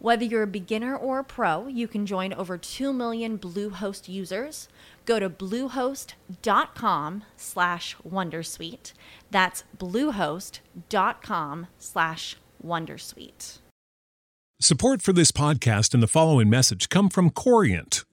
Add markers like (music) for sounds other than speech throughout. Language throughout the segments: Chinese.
Whether you're a beginner or a pro, you can join over 2 million Bluehost users. Go to bluehost.com slash wondersuite. That's bluehost.com slash wondersuite. Support for this podcast and the following message come from Corient.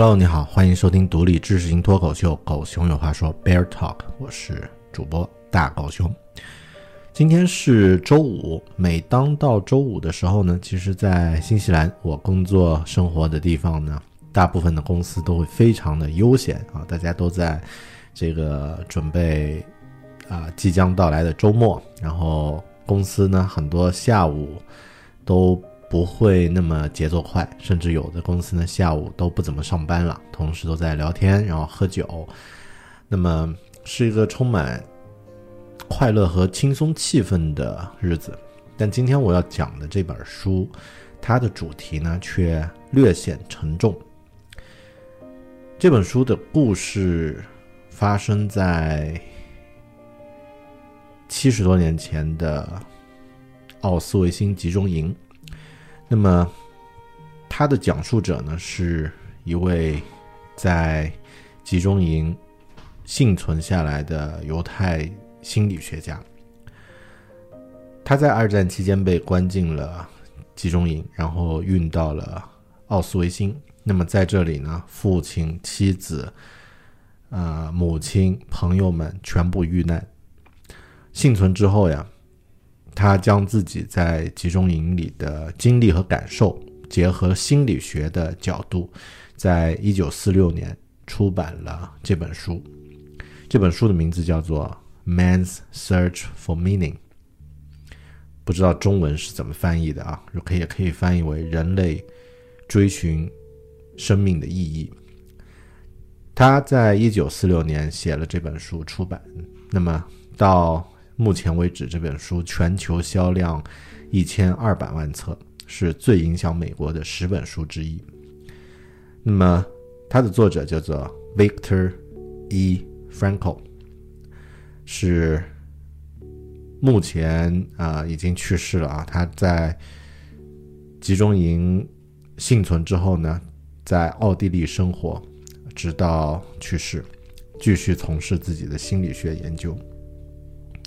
Hello，你好，欢迎收听独立知识型脱口秀《狗熊有话说》Bear Talk，我是主播大狗熊。今天是周五，每当到周五的时候呢，其实，在新西兰我工作生活的地方呢，大部分的公司都会非常的悠闲啊，大家都在这个准备啊即将到来的周末，然后公司呢很多下午都。不会那么节奏快，甚至有的公司呢下午都不怎么上班了，同时都在聊天，然后喝酒，那么是一个充满快乐和轻松气氛的日子。但今天我要讲的这本书，它的主题呢却略显沉重。这本书的故事发生在七十多年前的奥斯维辛集中营。那么，他的讲述者呢，是一位在集中营幸存下来的犹太心理学家。他在二战期间被关进了集中营，然后运到了奥斯维辛。那么在这里呢，父亲、妻子、呃母亲、朋友们全部遇难。幸存之后呀。他将自己在集中营里的经历和感受，结合心理学的角度，在一九四六年出版了这本书。这本书的名字叫做《Man's Search for Meaning》，不知道中文是怎么翻译的啊？可以也可以翻译为“人类追寻生命的意义”。他在一九四六年写了这本书出版，那么到。目前为止，这本书全球销量一千二百万册，是最影响美国的十本书之一。那么，它的作者叫做 Victor E. Frankl，是目前啊、已经去世了啊。他在集中营幸存之后呢，在奥地利生活，直到去世，继续从事自己的心理学研究。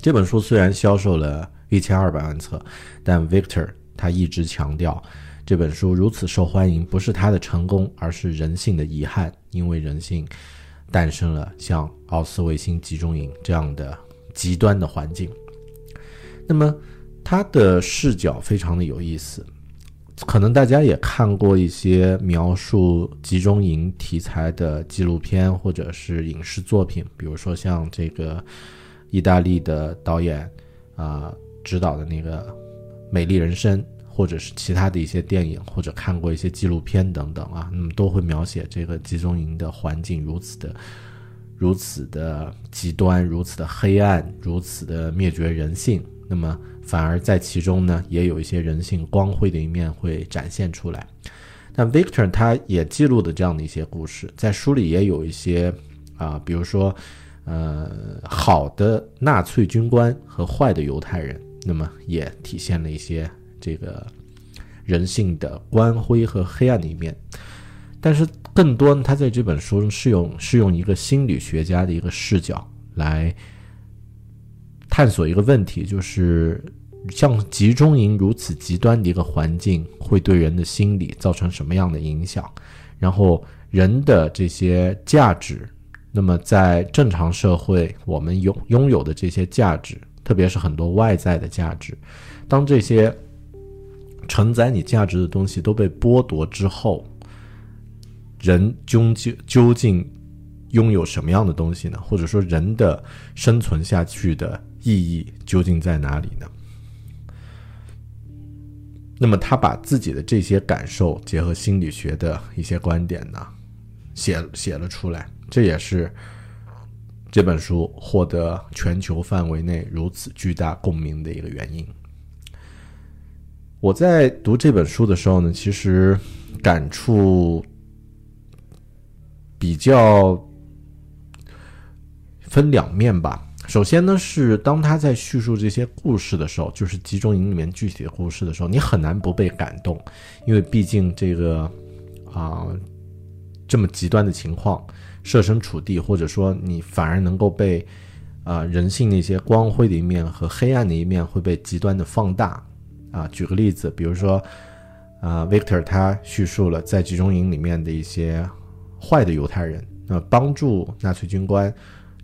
这本书虽然销售了一千二百万册，但 Victor 他一直强调，这本书如此受欢迎，不是他的成功，而是人性的遗憾，因为人性诞生了像奥斯维辛集中营这样的极端的环境。那么他的视角非常的有意思，可能大家也看过一些描述集中营题材的纪录片或者是影视作品，比如说像这个意大利的导演啊、指导的那个《美丽人生》，或者是其他的一些电影，或者看过一些纪录片等等啊，那么都会描写这个集中营的环境如此的。如此的极端，如此的黑暗，如此的灭绝人性，那么反而在其中呢，也有一些人性光辉的一面会展现出来。但 Victor 他也记录的这样的一些故事，在书里也有一些啊、比如说呃好的纳粹军官和坏的犹太人，那么也体现了一些这个人性的光辉和黑暗的一面。但是更多呢，他在这本书中是用是用一个心理学家的一个视角来探索一个问题，就是像集中营如此极端的一个环境，会对人的心理造成什么样的影响？然后人的这些价值，那么在正常社会，我们拥拥有的这些价值，特别是很多外在的价值，当这些承载你价值的东西都被剥夺之后，人究竟究竟拥有什么样的东西呢？或者说，人的生存下去的意义究竟在哪里呢？那么，他把自己的这些感受结合心理学的一些观点呢，写写了出来，这也是这本书获得全球范围内如此巨大共鸣的一个原因。我在读这本书的时候呢，其实感触比较分两面吧。首先呢，是当他在叙述这些故事的时候，就是集中营里面具体的故事的时候，你很难不被感动，因为毕竟这个啊、这么极端的情况，设身处地，或者说你反而能够被啊、人性的一些光辉的一面和黑暗的一面会被极端的放大啊。举个例子，比如说啊，Victor 他叙述了在集中营里面的一些坏的犹太人，那帮助纳粹军官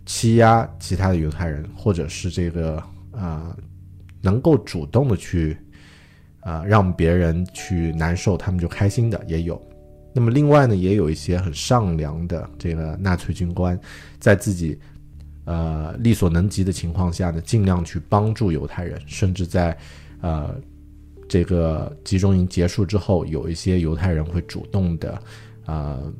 欺压其他的犹太人，或者是这个啊、能够主动的去啊、让别人去难受，他们就开心的也有。那么另外呢，也有一些很善良的这个纳粹军官，在自己呃力所能及的情况下呢，尽量去帮助犹太人，甚至在呃这个集中营结束之后，有一些犹太人会主动的、呃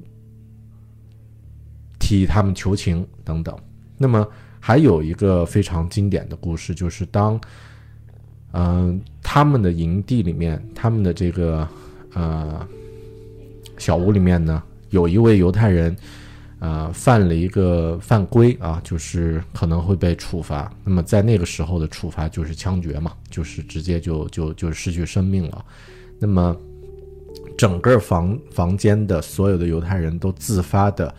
替他们求情等等。那么还有一个非常经典的故事，就是当嗯、他们的营地里面，他们的这个呃小屋里面呢，有一位犹太人，呃，犯了一个犯规啊，就是可能会被处罚。那么在那个时候的处罚就是枪决嘛，就是直接就就就失去生命了。那么整个房房间的所有的犹太人都自发的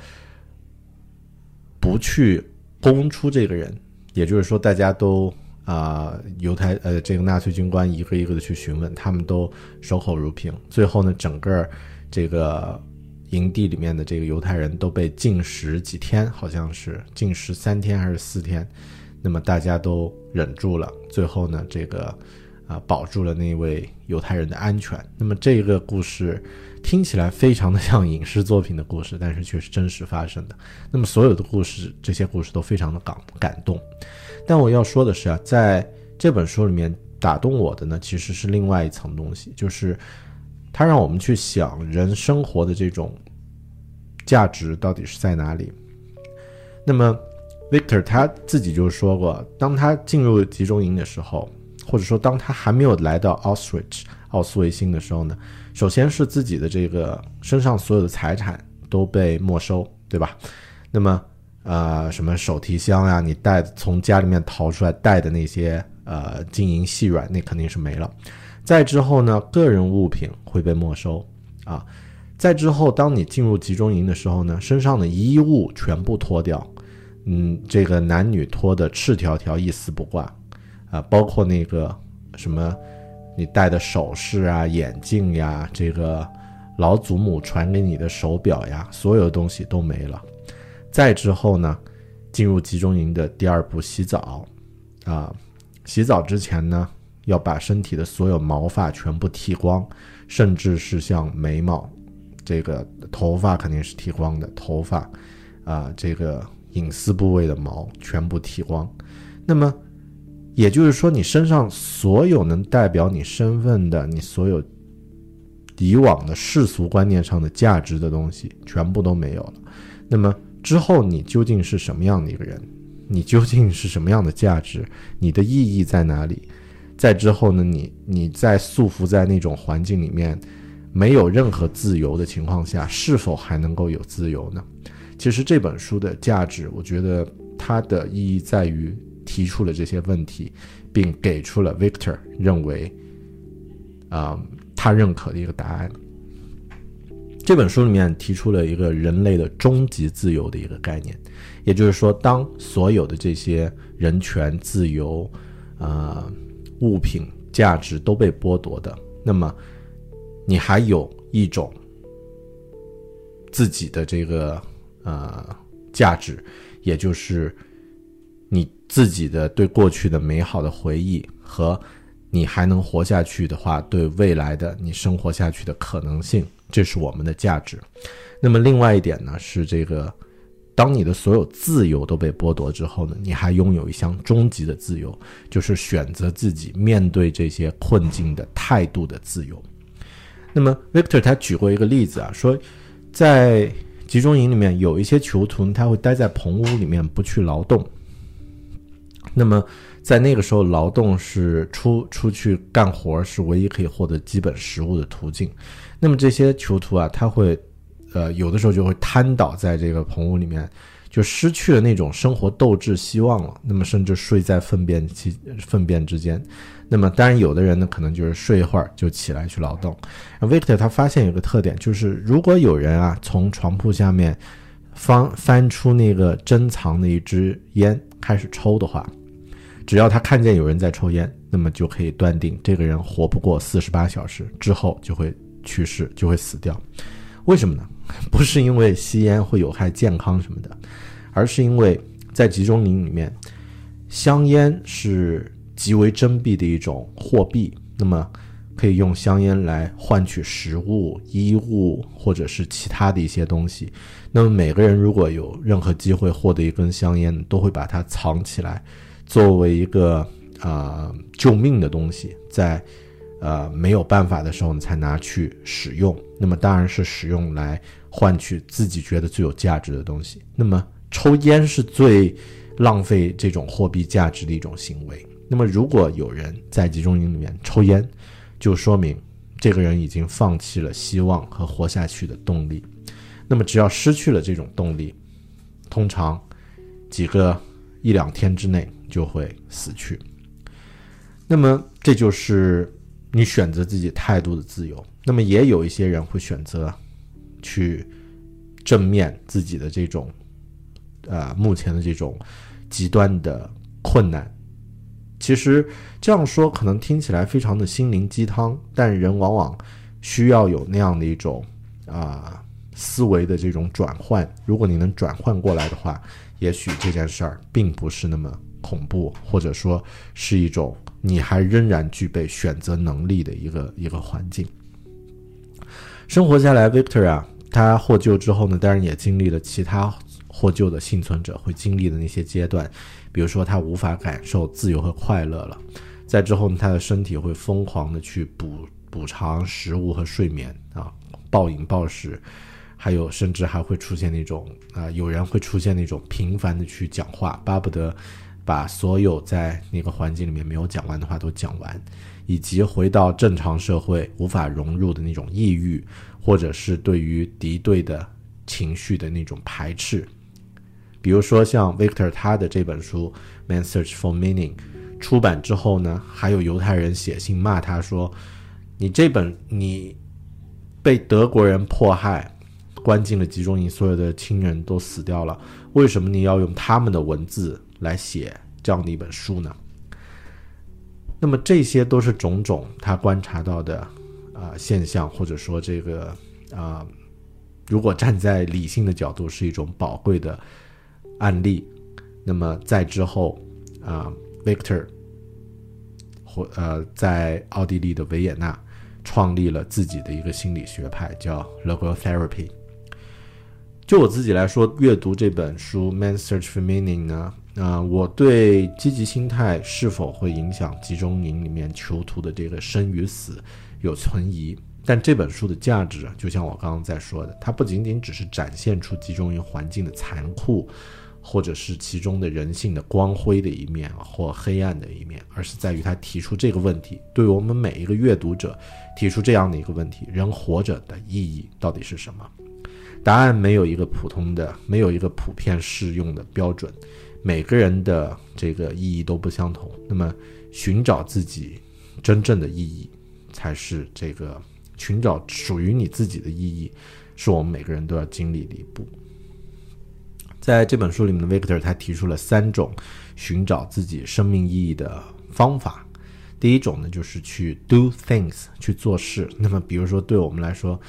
不去供出这个人，也就是说，大家都啊、犹太呃这个纳粹军官一个一个的去询问，他们都守口如瓶。最后呢，整个这个营地里面的这个犹太人都被禁食几天，好像是禁食三天还是四天。那么大家都忍住了，最后呢，这个啊、保住了那位犹太人的安全。那么这个故事听起来非常的像影视作品的故事，但是却是真实发生的。那么所有的故事，这些故事都非常的感感动。但我要说的是啊，在这本书里面打动我的呢，其实是另外一层东西，就是它让我们去想人生活的这种价值到底是在哪里。那么 Victor 他自己就说过，当他进入集中营的时候，或者说当他还没有来到 Auschwitz 奥斯维辛的时候呢，首先是自己的这个身上所有的财产都被没收，对吧？那么呃，什么手提箱呀，你带从家里面逃出来带的那些呃金银细软，那肯定是没了。再之后呢，个人物品会被没收啊。再之后，当你进入集中营的时候呢，身上的衣物全部脱掉。嗯，这个男女脱的赤条条，一丝不挂，啊，包括那个什么，你戴的首饰啊、眼镜呀，这个老祖母传给你的手表呀，所有东西都没了。再之后呢，进入集中营的第二步，洗澡，啊，洗澡之前呢，要把身体的所有毛发全部剃光，甚至是像眉毛，这个头发肯定是剃光的，头发，啊，这个。隐私部位的毛全部剃光，那么也就是说，你身上所有能代表你身份的、你所有以往的世俗观念上的价值的东西，全部都没有了。那么之后，你究竟是什么样的一个人？你究竟是什么样的价值？你的意义在哪里？在之后呢？你你在束缚在那种环境里面，没有任何自由的情况下，是否还能够有自由呢？其实这本书的价值，我觉得它的意义在于提出了这些问题，并给出了 Victor 认为，啊，他认可的一个答案。这本书里面提出了一个人类的终极自由的一个概念，也就是说，当所有的这些人权、自由、呃物品、价值都被剥夺的，那么你还有一种自己的这个。呃，价值，也就是你自己的对过去的美好的回忆和你还能活下去的话，对未来的你生活下去的可能性，这是我们的价值。那么另外一点呢，是这个，当你的所有自由都被剥夺之后呢，你还拥有一项终极的自由，就是选择自己面对这些困境的态度的自由。那么 Victor 他举过一个例子啊，说在。集中营里面有一些囚徒，他会待在棚屋里面不去劳动。那么在那个时候，劳动是出出去干活是唯一可以获得基本食物的途径。那么这些囚徒啊，他会呃有的时候就会瘫倒在这个棚屋里面。就失去了那种生活斗志希望了，那么甚至睡在粪便其粪便之间，那么当然有的人呢可能就是睡一会儿就起来去劳动。Victor 他发现有个特点，就是如果有人啊从床铺下面翻翻出那个珍藏的一支烟开始抽的话，只要他看见有人在抽烟，那么就可以断定这个人活不过四十八小时之后就会去世，就会死掉。为什么呢？不是因为吸烟会有害健康什么的，而是因为在集中营里面，香烟是极为珍贵的一种货币。那么可以用香烟来换取食物、衣物或者是其他的一些东西。那么每个人如果有任何机会获得一根香烟，都会把它藏起来，作为一个啊救命的东西，在。呃，没有办法的时候，你才拿去使用。那么当然是使用来换取自己觉得最有价值的东西。那么抽烟是最浪费这种货币价值的一种行为。那么如果有人在集中营里面抽烟，就说明这个人已经放弃了希望和活下去的动力。那么只要失去了这种动力，通常几个一两天之内就会死去。那么这就是。你选择自己态度的自由，那么也有一些人会选择去正面自己的这种呃目前的这种极端的困难。其实这样说可能听起来非常的心灵鸡汤，但人往往需要有那样的一种啊思维的这种转换。如果你能转换过来的话，也许这件事儿并不是那么恐怖，或者说是一种。你还仍然具备选择能力的一个一个环境。生活下来，Victor 啊，他获救之后呢，当然也经历了其他获救的幸存者会经历的那些阶段，比如说他无法感受自由和快乐了，在之后呢，他的身体会疯狂的去补补偿食物和睡眠啊，暴饮暴食，还有甚至还会出现那种啊、有人会出现那种频繁的去讲话，巴不得把所有在那个环境里面没有讲完的话都讲完，以及回到正常社会无法融入的那种抑郁，或者是对于敌对的情绪的那种排斥。比如说像 Victor 他的这本书《Man Search for Meaning》出版之后呢，还有犹太人写信骂他说：“你这本你被德国人迫害。”关进了集中营，所有的亲人都死掉了。为什么你要用他们的文字来写这样的一本书呢？那么这些都是种种他观察到的啊、呃现象，或者说这个啊、呃如果站在理性的角度，是一种宝贵的案例。那么在之后啊、v i c t o r 或呃在奥地利的维也纳创立了自己的一个心理学派，叫 Logotherapy。就我自己来说，阅读这本书《Man Search for Meaning》呢，啊、我对积极心态是否会影响集中营里面囚徒的这个生与死有存疑。但这本书的价值啊，就像我刚刚在说的，它不仅仅只是展现出集中营环境的残酷，或者是其中的人性的光辉的一面，或黑暗的一面，而是在于他提出这个问题，对我们每一个阅读者提出这样的一个问题：人活着的意义到底是什么？答案没有一个普通的，没有一个普遍适用的标准，每个人的这个意义都不相同。那么，寻找自己真正的意义，才是这个寻找属于你自己的意义，是我们每个人都要经历的一步。在这本书里面的 Victor 他提出了三种寻找自己生命意义的方法。第一种呢，就是去 do things，去做事。那么，比如说对我们来说，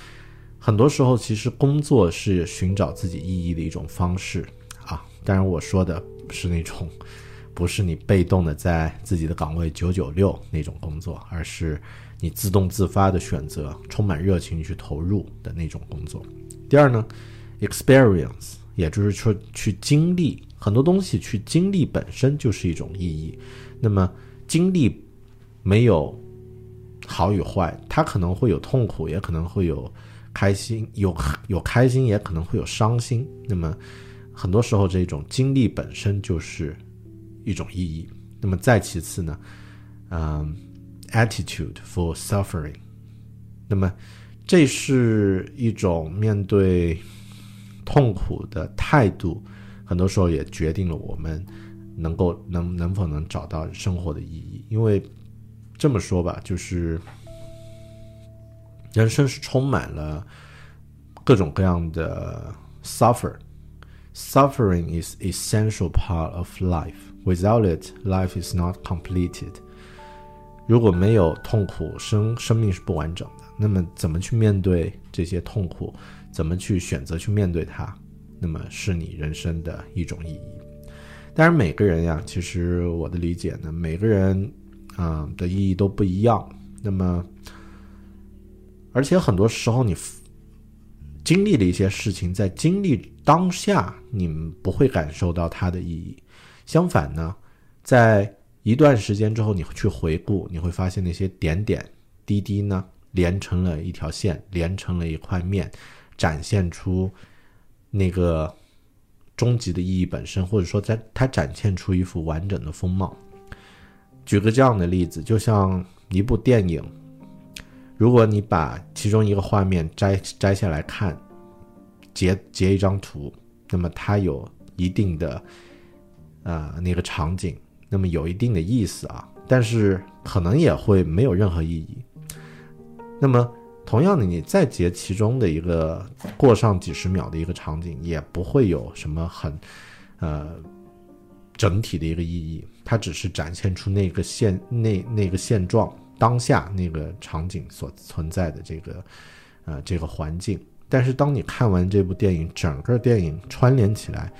很多时候其实工作是寻找自己意义的一种方式啊。当然，我说的是那种 (laughs) 不是你被动的在自己的岗位九九六那种工作，而是你自动自发的选择，充满热情去投入的那种工作。第二呢，experience，也就是说去经历很多东西，去经历本身就是一种意义。那么经历没有好与坏，它可能会有痛苦，也可能会有开心，有有开心，也可能会有伤心。那么很多时候，这种经历本身就是一种意义。那么再其次呢，嗯，attitude for suffering，那么这是一种面对痛苦的态度，很多时候也决定了我们能够能能否能找到生活的意义。因为这么说吧，就是人生是充满了各种各样的 suffer。Suffering is essential part of life. Without it, life is not completed. 如果没有痛苦，生生命是不完整的。那么，怎么去面对这些痛苦？怎么去选择去面对它？那么是你人生的一种意义。当然，每个人呀，其实我的理解呢，每个人啊、的意义都不一样。那么，而且很多时候你经历了一些事情，在经历当下，你们不会感受到它的意义。相反呢，在一段时间之后，你去回顾，你会发现那些点点滴滴呢，连成了一条线，连成了一块面，展现出那个终极的意义本身，或者说在它展现出一幅完整的风貌。举个这样的例子，就像一部电影，如果你把其中一个画面摘摘下来看，截截一张图，那么它有一定的呃那个场景，那么有一定的意思啊，但是可能也会没有任何意义。那么同样的，你再截其中的一个过上几十秒的一个场景，也不会有什么很呃整体的一个意义，它只是展现出那个现那那个现状。当下那个场景所存在的这个呃这个环境。但是当你看完这部电影，整个电影串联起来，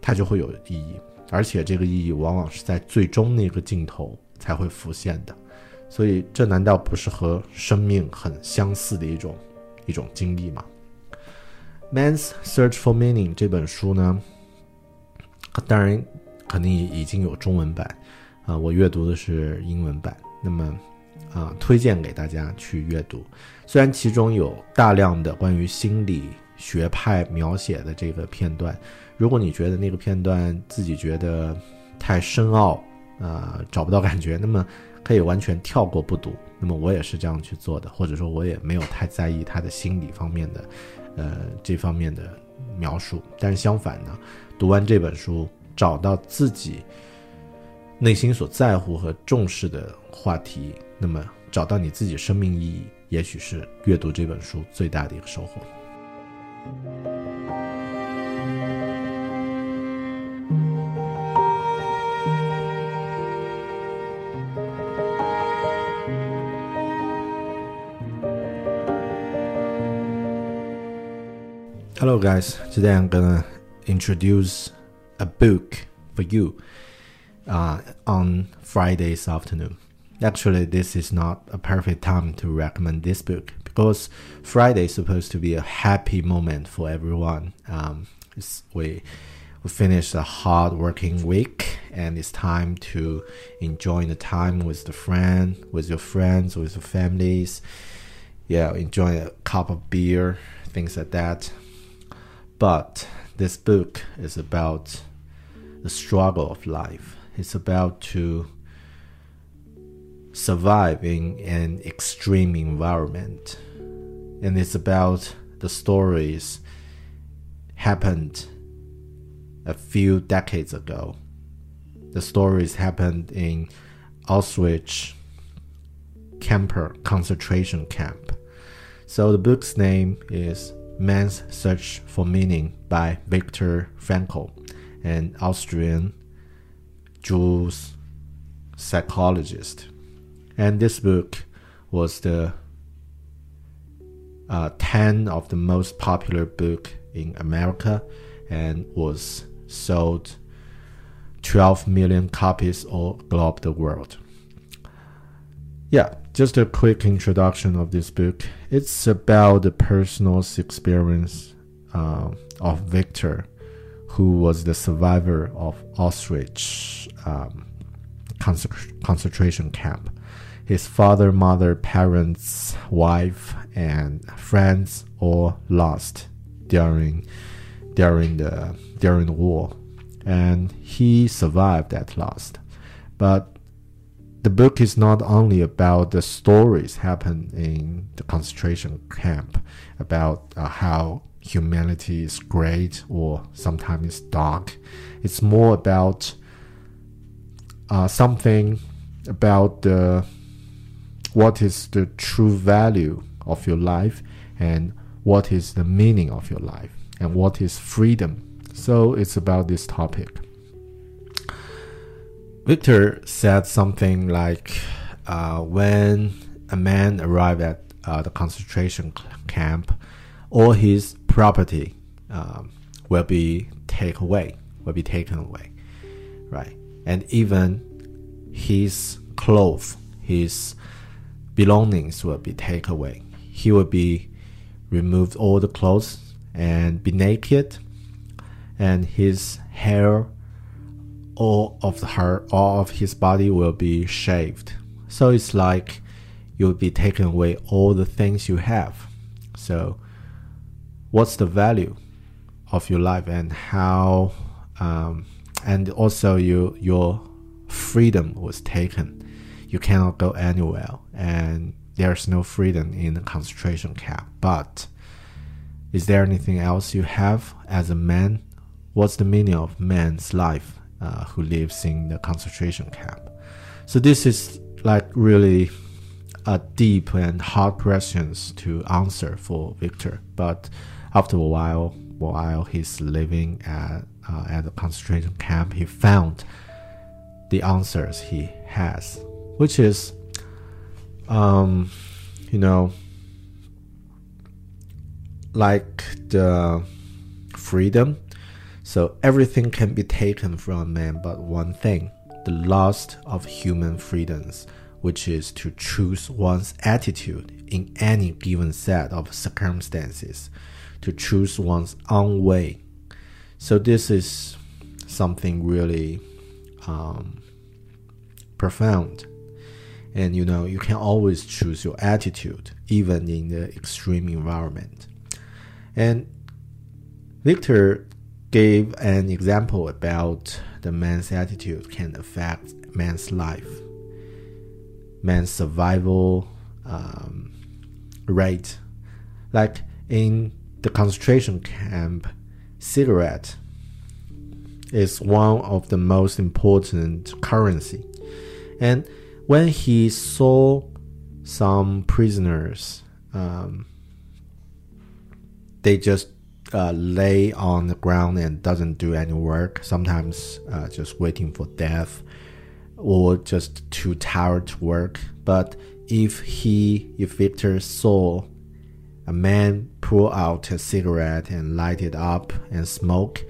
它就会有意义，而且这个意义往往是在最终那个镜头才会浮现的。所以，这难道不是和生命很相似的一种一种经历吗？《Man's Search for Meaning》这本书呢，当然肯定已经有中文版啊、我阅读的是英文版。那么啊、推荐给大家去阅读。虽然其中有大量的关于心理学派描写的这个片段。如果你觉得那个片段自己觉得太深奥，啊，找不到感觉，那么可以完全跳过不读。那么我也是这样去做的，或者说我也没有太在意他的心理方面的，呃，这方面的描述。但是相反呢，读完这本书，找到自己内心所在乎和重视的话题，那么找到你自己生命意义，也许是阅读这本书最大的一个收获。Hello, guys. Today I'm gonna introduce a book for you uh, on Friday's afternoon. Actually, this is not a perfect time to recommend this book because Friday is supposed to be a happy moment for everyone. Um, we we finished a hard working week and it's time to enjoy the time with the friend, with your friends, with your families. Yeah, enjoy a cup of beer, things like that but this book is about the struggle of life. It's about to survive in an extreme environment. And it's about the stories happened a few decades ago. The stories happened in Auschwitz camper concentration camp. So the book's name is Man's Search for Meaning by Viktor Frankl, an Austrian Jewish psychologist. And this book was the uh, 10 of the most popular book in America and was sold 12 million copies all globe the world. Yeah, just a quick introduction of this book. It's about the personal experience uh, of Victor, who was the survivor of Auschwitz um, concentration camp. His father, mother, parents, wife, and friends all lost during during the during the war, and he survived that loss. But the book is not only about the stories happen in the concentration camp, about uh, how humanity is great or sometimes dark. It's more about uh, something about the what is the true value of your life and what is the meaning of your life and what is freedom. So it's about this topic. Victor said something like, uh, when a man arrived at uh, the concentration camp, all his property um, will be taken away, will be taken away, right? And even his clothes, his belongings will be taken away. He will be removed all the clothes and be naked, and his hair all of her all of his body will be shaved. So it's like you'll be taken away all the things you have. So what's the value of your life and how um, and also you your freedom was taken. You cannot go anywhere and there's no freedom in the concentration camp. But is there anything else you have as a man? What's the meaning of man's life? uh, who lives in the concentration camp. So this is like really a deep and hard questions to answer for Victor. But after a while, while he's living at uh, at the concentration camp, he found the answers he has, which is, um, you know, like the freedom so everything can be taken from man but one thing the loss of human freedoms, which is to choose one's attitude in any given set of circumstances, to choose one's own way. So this is something really um, profound. And you know, you can always choose your attitude, even in the extreme environment. And Victor gave an example about the man's attitude can affect man's life, man's survival um, rate. Like in the concentration camp, cigarette is one of the most important currency. And when he saw some prisoners, um, they just uh, lay on the ground and doesn't do any work. Sometimes uh, just waiting for death, or just too tired to work. But if he, if Victor saw a man pull out a cigarette and light it up and smoke,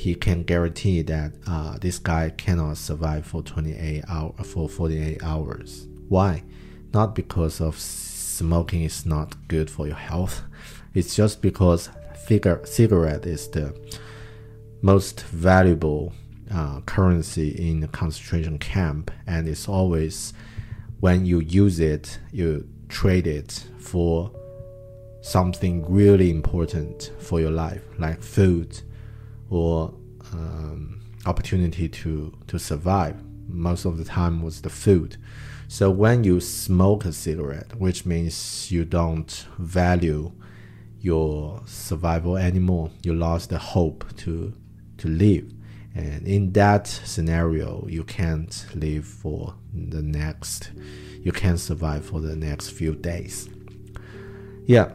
he can guarantee that uh, this guy cannot survive for 28 hour for 48 hours. Why? Not because of smoking is not good for your health. It's just because figure, cigarette is the most valuable uh, currency in a concentration camp, and it's always when you use it, you trade it for something really important for your life, like food or um, opportunity to to survive. Most of the time was the food. So when you smoke a cigarette, which means you don't value your survival anymore, you lost the hope to to live. And in that scenario, you can't live for the next, you can't survive for the next few days. Yeah,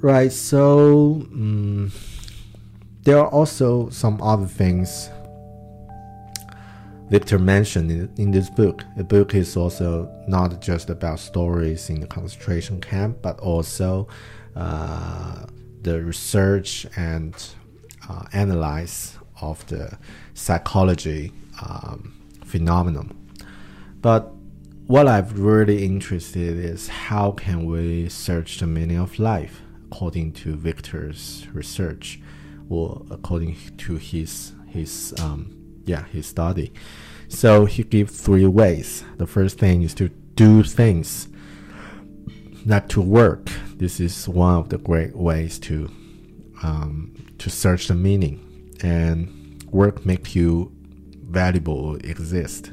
right. So. Um, there are also some other things Victor mentioned in, in this book. The book is also not just about stories in the concentration camp, but also uh, the research and uh, analyze of the psychology um, phenomenon. But what I'm really interested is how can we search the meaning of life according to Victor's research or according to his his um, yeah his study. So he gives three ways. The first thing is to do things, not to work. This is one of the great ways to um, to search the meaning, and work makes you valuable exist.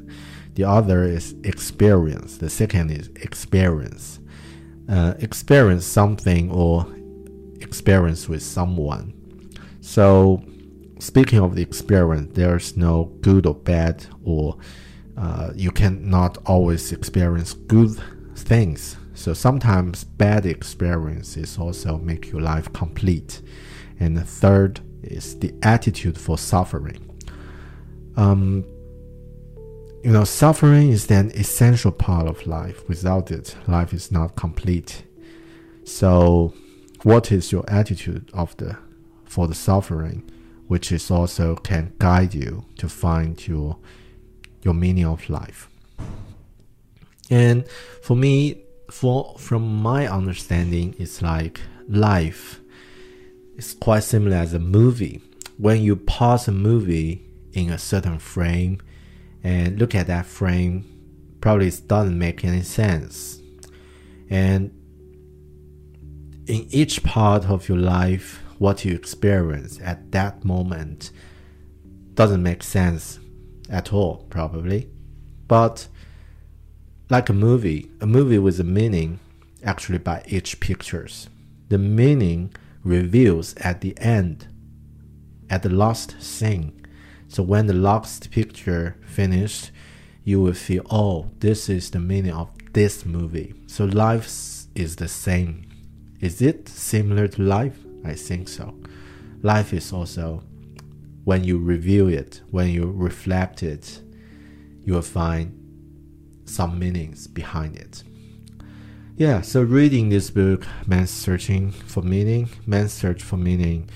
The other is experience. The second is experience. Uh, experience something or experience with someone so, speaking of the experience, there's no good or bad, or uh, you cannot always experience good things. So sometimes bad experiences also make your life complete. And the third is the attitude for suffering. Um, you know, suffering is an essential part of life. Without it, life is not complete. So, what is your attitude of the for the suffering, which is also can guide you to find your your meaning of life. And for me, for from my understanding, it's like life is quite similar as a movie. When you pause a movie in a certain frame and look at that frame, probably it doesn't make any sense. And in each part of your life, what you experience at that moment doesn't make sense at all, probably. But like a movie, a movie with a meaning actually by each pictures. The meaning reveals at the end, at the last scene. So when the last picture finished, you will feel, oh, this is the meaning of this movie. So life is the same. Is it similar to life? I think so. Life is also, when you review it, when you reflect it, you will find some meanings behind it. Yeah, so reading this book, Man's Searching for Meaning, Man's Search for Meaning,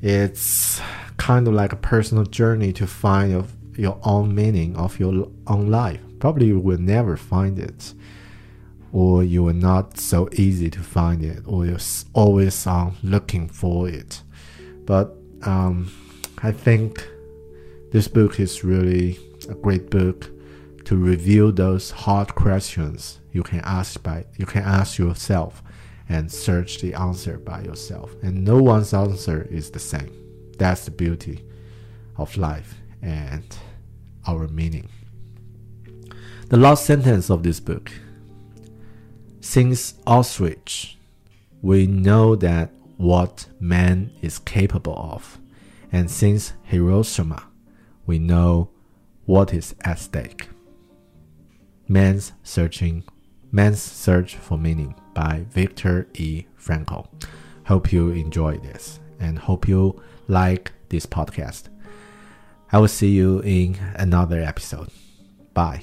it's kind of like a personal journey to find your, your own meaning of your own life. Probably you will never find it or you are not so easy to find it, or you're always um, looking for it. But um, I think this book is really a great book to review those hard questions you can ask by you can ask yourself and search the answer by yourself. And no one's answer is the same. That's the beauty of life and our meaning. The last sentence of this book Since Auschwitz, we know that what man is capable of, and since Hiroshima, we know what is at stake. Man's Searching Man's Search for Meaning by Viktor E. Frankl. Hope you enjoy this and hope you like this podcast. I will see you in another episode. Bye.